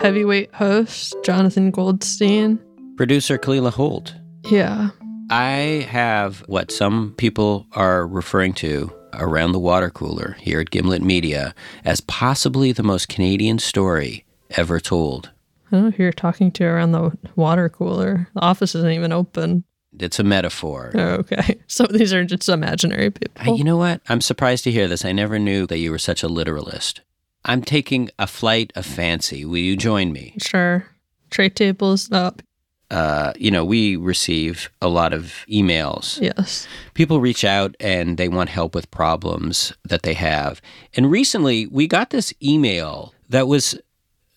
Heavyweight host Jonathan Goldstein. Producer Kalila Holt. Yeah. I have what some people are referring to around the water cooler here at Gimlet Media as possibly the most Canadian story ever told. I don't know who you're talking to around the water cooler. The office isn't even open. It's a metaphor. Oh, okay. So these are just imaginary people. I- you know what? I'm surprised to hear this. I never knew that you were such a literalist. I'm taking a flight of fancy. Will you join me? Sure. Tray tables up. Uh, you know, we receive a lot of emails. Yes. People reach out and they want help with problems that they have. And recently, we got this email that was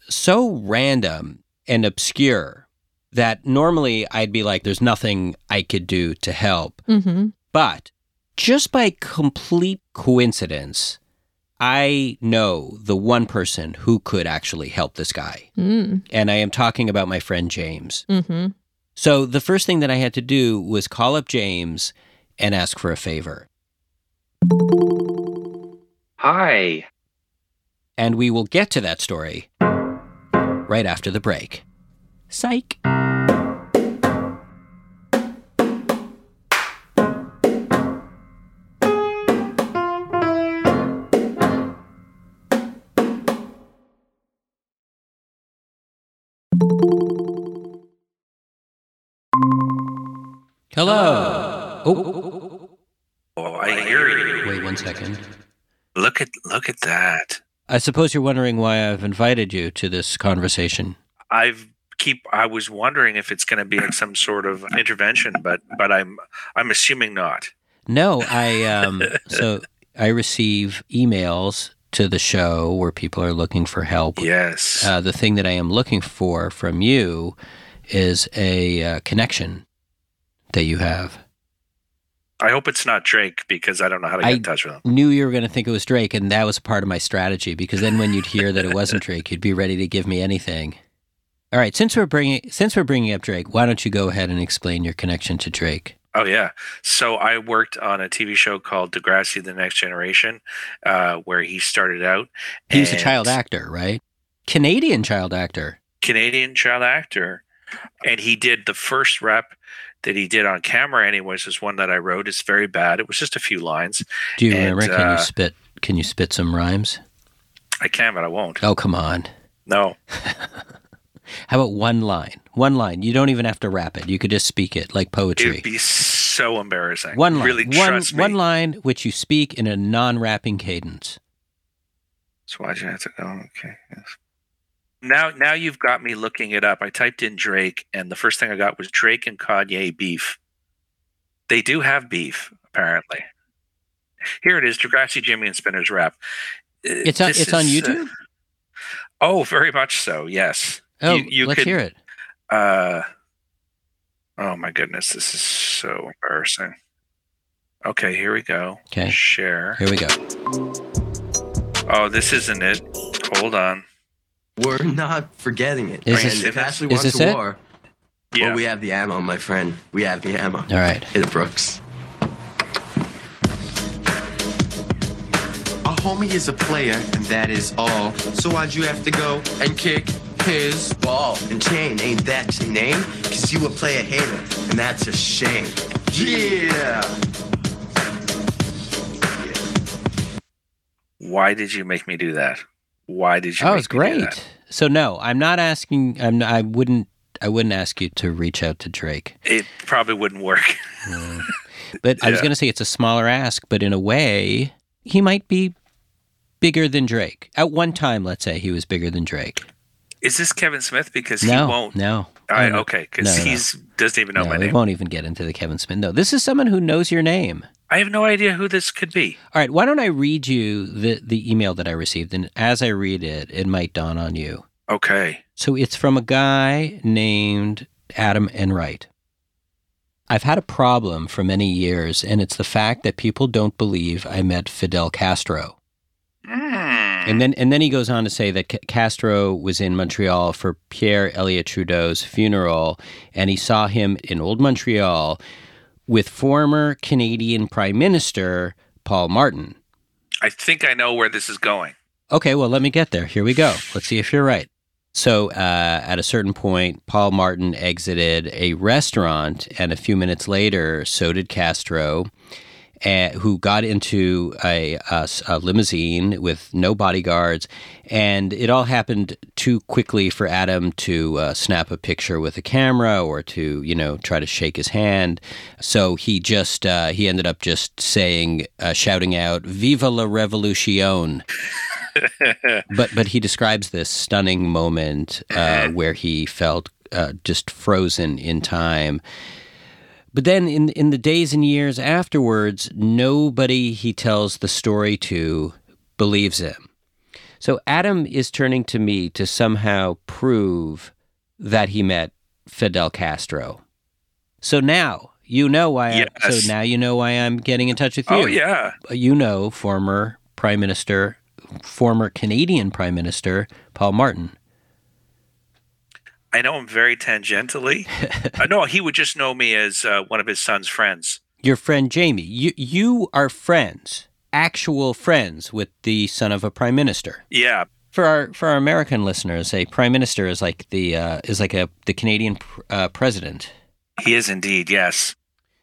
so random and obscure that normally I'd be like, there's nothing I could do to help. Mm-hmm. But just by complete coincidence, I know the one person who could actually help this guy. Mm. And I am talking about my friend James. Mm-hmm. So the first thing that I had to do was call up James and ask for a favor. Hi. And we will get to that story right after the break. Psych. Hello. Oh, Oh, I hear you. wait one second. Look at look at that. I suppose you're wondering why I've invited you to this conversation. I've keep I was wondering if it's going to be like some sort of intervention, but but I'm I'm assuming not. No, I um so I receive emails to the show where people are looking for help. Yes. Uh, the thing that I am looking for from you is a uh, connection that you have. I hope it's not Drake because I don't know how to get I- in touch with him. Knew you were going to think it was Drake, and that was part of my strategy because then when you'd hear that it wasn't Drake, you'd be ready to give me anything. All right, since we're bringing since we're bringing up Drake, why don't you go ahead and explain your connection to Drake? Oh yeah. So I worked on a TV show called Degrassi: The Next Generation, uh, where he started out. He was a child actor, right? Canadian child actor. Canadian child actor, and he did the first rep that he did on camera. Anyways, is one that I wrote. It's very bad. It was just a few lines. Do you And, remember? Can uh, you spit? Can you spit some rhymes? I can, but I won't. Oh, come on. No. How about one line? One line. You don't even have to rap it. You could just speak it like poetry. It'd be so embarrassing. One line. Really one, trust me. one line which you speak in a non-rapping cadence. So why'd you have to go? Okay. Yes. Now, now you've got me looking it up. I typed in Drake, and the first thing I got was Drake and Kanye beef. They do have beef, apparently. Here it is: Degrassi, Jimmy, and Spinner's rap. Uh, It's on. this It's on is, uh, YouTube. oh, very much so. Yes. oh, you- you let's could- hear it. Uh, oh my goodness, this is so embarrassing. Okay, here we go. Okay. Share. Here we go. Oh, this isn't it. Hold on. We're not forgetting it. Is this- if Ashley is wants this a it? war, Yeah. well, we have the ammo, my friend. We have the ammo. All right. In the Brooks. A homie is a player, and that is all. So why'd you have to go and kick his ball? And Chain, ain't that your name? Cause you a player hater, and that's a shame. Yeah! Why did you make me do that? Why did you? Oh, it's great. So no, I'm not asking. I'm. Not, I wouldn't. I wouldn't ask you to reach out to Drake. It probably wouldn't work. But I was going to say it's a smaller ask, but in a way, he might be bigger than Drake. At one time, let's say he was bigger than Drake. Is this Kevin Smith? Because no, he won't. no. I, um, no. okay, because No, no, he's doesn't even know no, my we name. won't even get into the Kevin Smith. No, this is someone who knows your name. I have no idea who this could be. All right, why don't I read you the, the email that I received? And as I read it, it might dawn on you. Okay. So it's from a guy named Adam Enright. I've had a problem for many years, and it's the fact that people don't believe I met Fidel Castro. Hmm. And then, and then he goes on to say that C- Castro was in Montreal for Pierre Elliott Trudeau's funeral, and he saw him in Old Montreal with former Canadian Prime Minister Paul Martin. I think I know where this is going. Okay, well, let me get there. Here we go. Let's see if you're right. So uh, at a certain point, Paul Martin exited a restaurant, and a few minutes later, so did Castro, uh, who got into a, a, a limousine with no bodyguards. And it all happened too quickly for Adam to uh, snap a picture with a camera or to, you know, try to shake his hand. So he just, uh, he ended up just saying, uh, shouting out, Viva la Revolucion! but but he describes this stunning moment uh, where he felt uh, just frozen in time. But then in in the days and years afterwards, nobody he tells the story to believes him. So Adam is turning to me to somehow prove that he met Fidel Castro. So now you know why. I, so now you know why I'm getting in touch with you. Oh yeah. Uh, you know, former Prime Minister, former Canadian Prime Minister Paul Martin. I know him very tangentially. uh, no, he would just know me as uh, one of his son's friends. Your friend Jamie. You you are friends, actual friends with the son of a prime minister. Yeah. For our for our American listeners, a prime minister is like the uh, is like a the Canadian pr- uh, president. He is indeed, yes.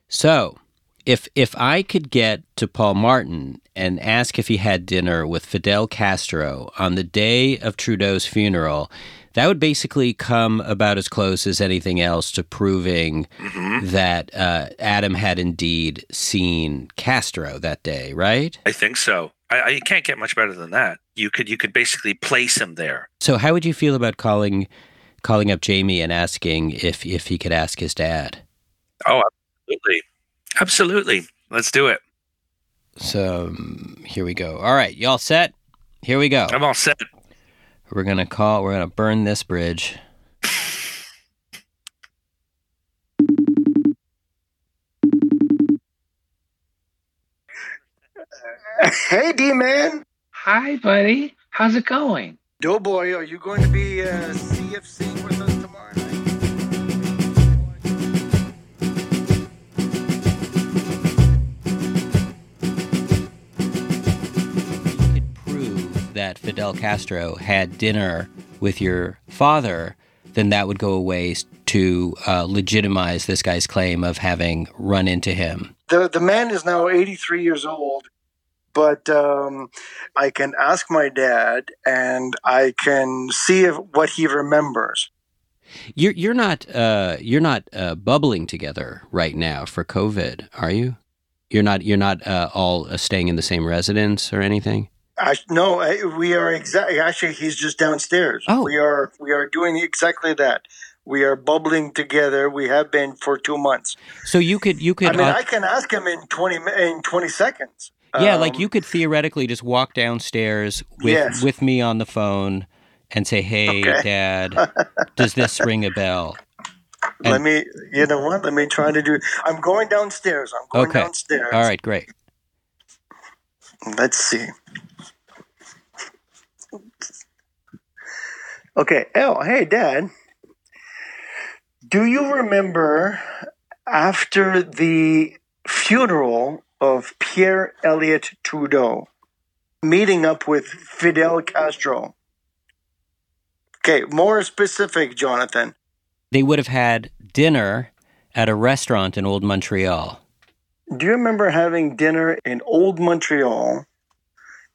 So, if if I could get to Paul Martin and ask if he had dinner with Fidel Castro on the day of Trudeau's funeral, that would basically come about as close as anything else to proving hmm that uh, Adam had indeed seen Castro that day, right? I think so. I, I can't get much better than that. You could you could basically place him there. So, how would you feel about calling calling up Jamie and asking if if he could ask his dad? Oh, absolutely, absolutely. Let's do it. So um, here we go. All right, y'all set? Here we go. I'm all set. We're gonna call. We're gonna burn this bridge. Hey, D man. Hi, buddy. How's it going? Doughboy, are you going to be uh, CFC that Fidel Castro had dinner with your father, then that would go a ways to uh, legitimize this guy's claim of having run into him. The the man is now 83 years old, but um, I can ask my dad, and I can see if, what he remembers. You're you're not uh, you're not uh, bubbling together right now for COVID, are you? You're not you're not uh, all uh, staying in the same residence or anything. I, no, I, we are exactly. Actually, he's just downstairs. Oh. we are we are doing exactly that. We are bubbling together. We have been for two months. So you could you could I mean, uh, I can ask him in 20 in 20 seconds. yeah, Um, like you could theoretically just walk downstairs with Yes. with me on the phone and say, "Hey, Okay. Dad, does this ring a bell?" Let me, you know what? Let me try to do. I'm going downstairs. I'm going Okay. downstairs. All right, great. Let's see. Okay. Oh, hey, Dad. Do you remember after the funeral of Pierre Elliott Trudeau meeting up with Fidel Castro? Okay, more specific, Jonathan. They would have had dinner at a restaurant in Old Montreal. Do you remember having dinner in Old Montreal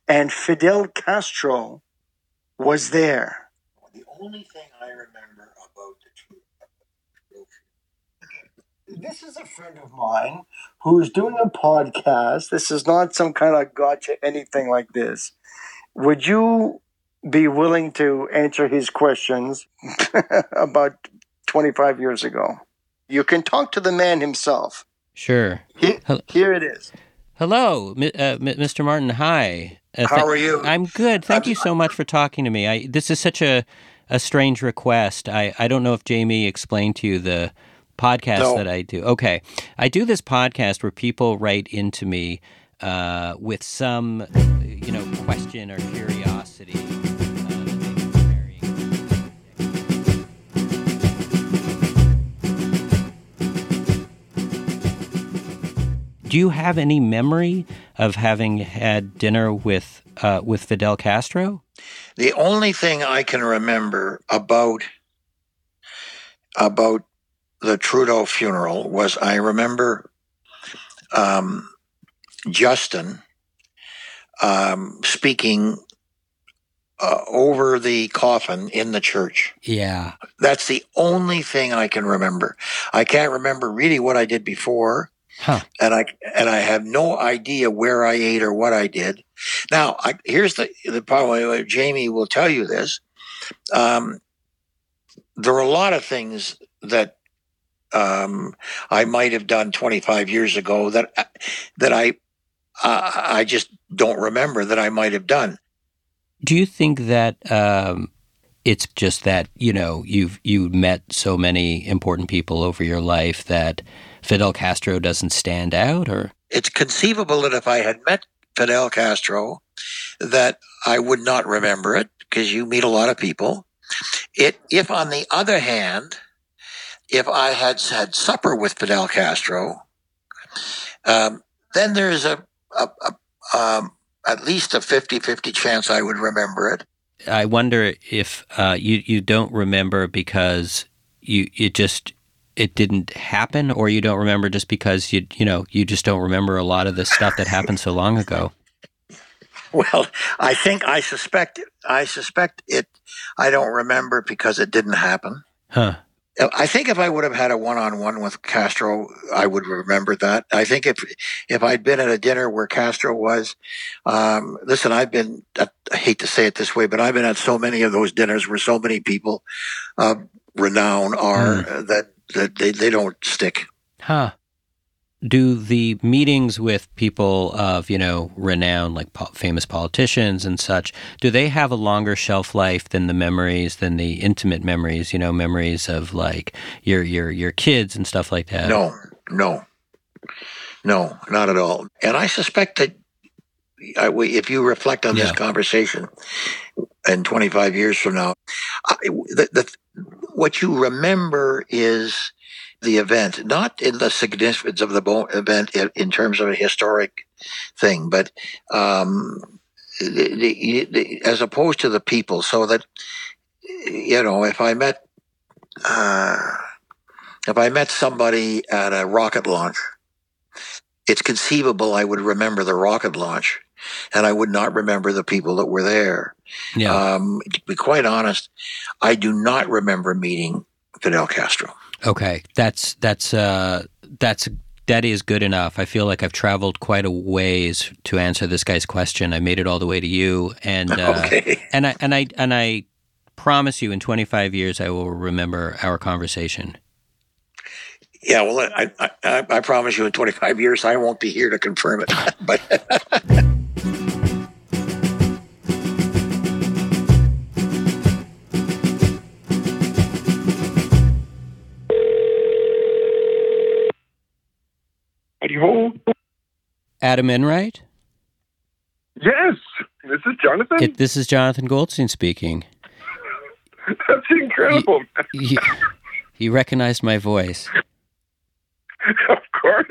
and Fidel Castro was there? The only thing I remember about the truth. This is a friend of mine who's doing a podcast. This is not some kind of gotcha, anything like this. Would you be willing to answer his questions about 25 years ago? You can talk to the man himself. Sure. Here, here it is. Hello, uh, Mr. Martin. Hi. Uh, How are you? I'm good. Thank you so much for talking to me. I this is such a a strange request. I I don't know if Jamie explained to you the podcast No. that I do. Okay, I do this podcast where people write into me uh, with some you know question or curiosity. uh, that they've been carrying. Do you have any memory of having had dinner with uh, with Fidel Castro? The only thing I can remember about about the Trudeau funeral was I remember um, Justin um, speaking uh, over the coffin in the church. Yeah. That's the only thing I can remember. I can't remember really what I did before. Huh. And I and I have no idea where I ate or what I did. Now, I, here's the the problem. Jamie will tell you this. Um, there are a lot of things that um, I might have done 25 years ago that that I uh, I just don't remember that I might have done. Do you think that um, it's just that you know you've you met so many important people over your life that Fidel Castro doesn't stand out, or It's conceivable that if I had met Fidel Castro, that I would not remember it because you meet a lot of people. It if on the other hand, if I had had supper with Fidel Castro, um, then there's a, a, a um, at least a 50-50 chance I would remember it. I wonder if uh, you you don't remember because you it just it didn't happen, or you don't remember just because you you know you just don't remember a lot of the stuff that happened so long ago. Well, I think I suspect I suspect it. I don't remember because it didn't happen. Huh. I think if I would have had a one-on-one with Castro, I would remember that. I think if if I'd been at a dinner where Castro was, um, listen, I've been. I hate to say it this way, but I've been at so many of those dinners where so many people, uh, renown are that that they, they don't stick. Huh. Do the meetings with people of, you know, renown, like po- famous politicians and such, do they have a longer shelf life than the memories, than the intimate memories, you know, memories of like your your your kids and stuff like that? No, no, no, not at all. And I suspect that I, we- if you reflect on this conversation in 25 years from now, I, the, the, what you remember is the event, not in the significance of the event in, terms of a historic thing, but um, the, the, the, as opposed to the people. So that, you know, if I met, uh, if I met somebody at a rocket launch, it's conceivable I would remember the rocket launch and I would not remember the people that were there. Yeah. Um, to be quite honest, I do not remember meeting Fidel Castro. Okay, that's that's uh, that's that is good enough. I feel like I've traveled quite a ways to answer this guy's question. I made it all the way to you, and uh, okay. and I and I and I promise you, in 25 years, I will remember our conversation. Yeah, well, I, I, I, I promise you in 25 years, I won't be here to confirm it. but Adam Enright, Yes, this is Jonathan. it, this is Jonathan Goldstein speaking. That's incredible. You, you recognized my voice. of course.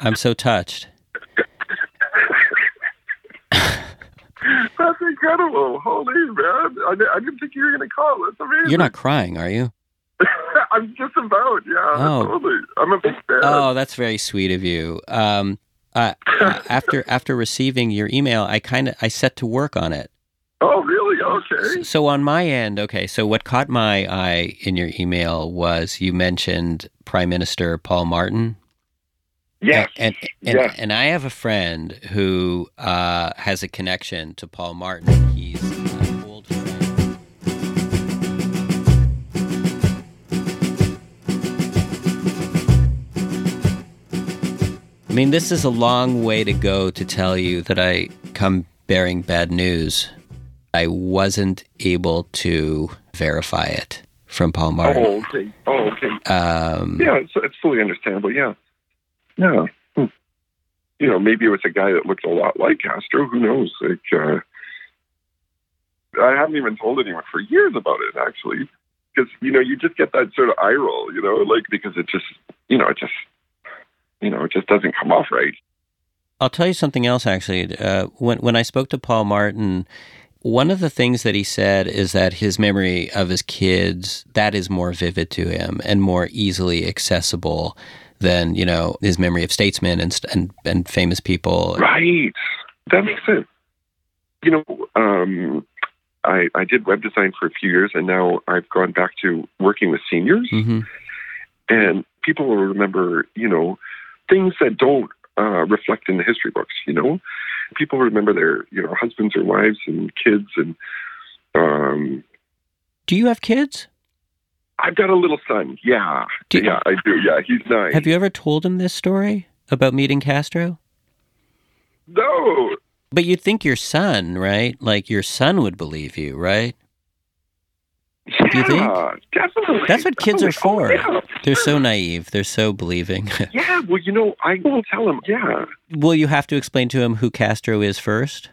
I'm so touched. That's incredible. Holy man. I, I didn't think you were going to call. That's amazing. You're not crying, are you? I'm just about, yeah. Oh. Totally. I'm a big fan. Oh, that's very sweet of you. Um, uh, after after receiving your email, I kind of I set to work on it. oh, really? Okay. So on my end, okay. So what caught my eye in your email was you mentioned Prime Minister Paul Martin. Yes. And and, Yes. and I have a friend who uh, has a connection to Paul Martin. He's I mean, this is a long way to go to tell you that I come bearing bad news. I wasn't able to verify it from Paul Martin. Oh, okay. Oh, okay. Um, Yeah, it's, it's fully understandable. Yeah. Yeah. Hmm. You know, maybe it was a guy that looked a lot like Castro. Who knows? Like, uh, I haven't even told anyone for years about it, actually. Because, you know, you just get that sort of eye roll, you know, like, because it just, you know, it just, you know, it just doesn't come off right. I'll tell you something else. Actually, uh, when when I spoke to Paul Martin, one of the things that he said is that his memory of his kids that is more vivid to him and more easily accessible than you know his memory of statesmen and and, and famous people. Right. That makes sense. You know, um, I, I did web design for a few years, and now I've gone back to working with seniors. hmm and people will remember, you know, things that don't uh, reflect in the history books. You know, people remember their, you know, husbands or wives and kids, and um, Do you have kids? I've got a little son. Yeah, Do- yeah, I do. Yeah, he's nine. Have you ever told him this story about meeting Castro? No, But you'd think your son, right? Like your son would believe you, right? Yeah, Do you think? definitely. That's what kids are Definitely. Oh, for. yeah. They're so naive. They're so believing. Yeah, well, you know, I will tell him. Yeah, Will you have to explain to him who Castro is first?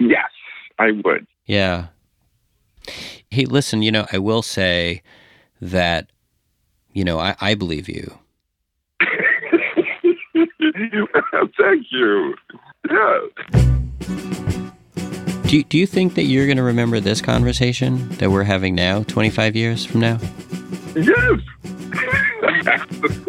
yes, I would. Yeah. Hey, listen, you know, I will say that, you know, I, I believe you. Thank you. Yeah. Do, you- do you think that you're going to remember this conversation that we're having now, 25 years from now? Yes.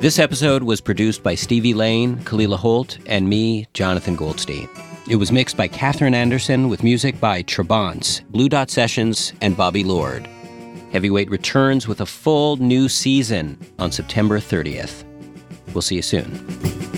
This episode was produced by Stevie Lane, Kalila Holt, and me, Jonathan Goldstein. It was mixed by Catherine Anderson with music by Trabants, Blue Dot Sessions, and Bobby Lord. Heavyweight returns with a full new season on September 30th. We'll see you soon.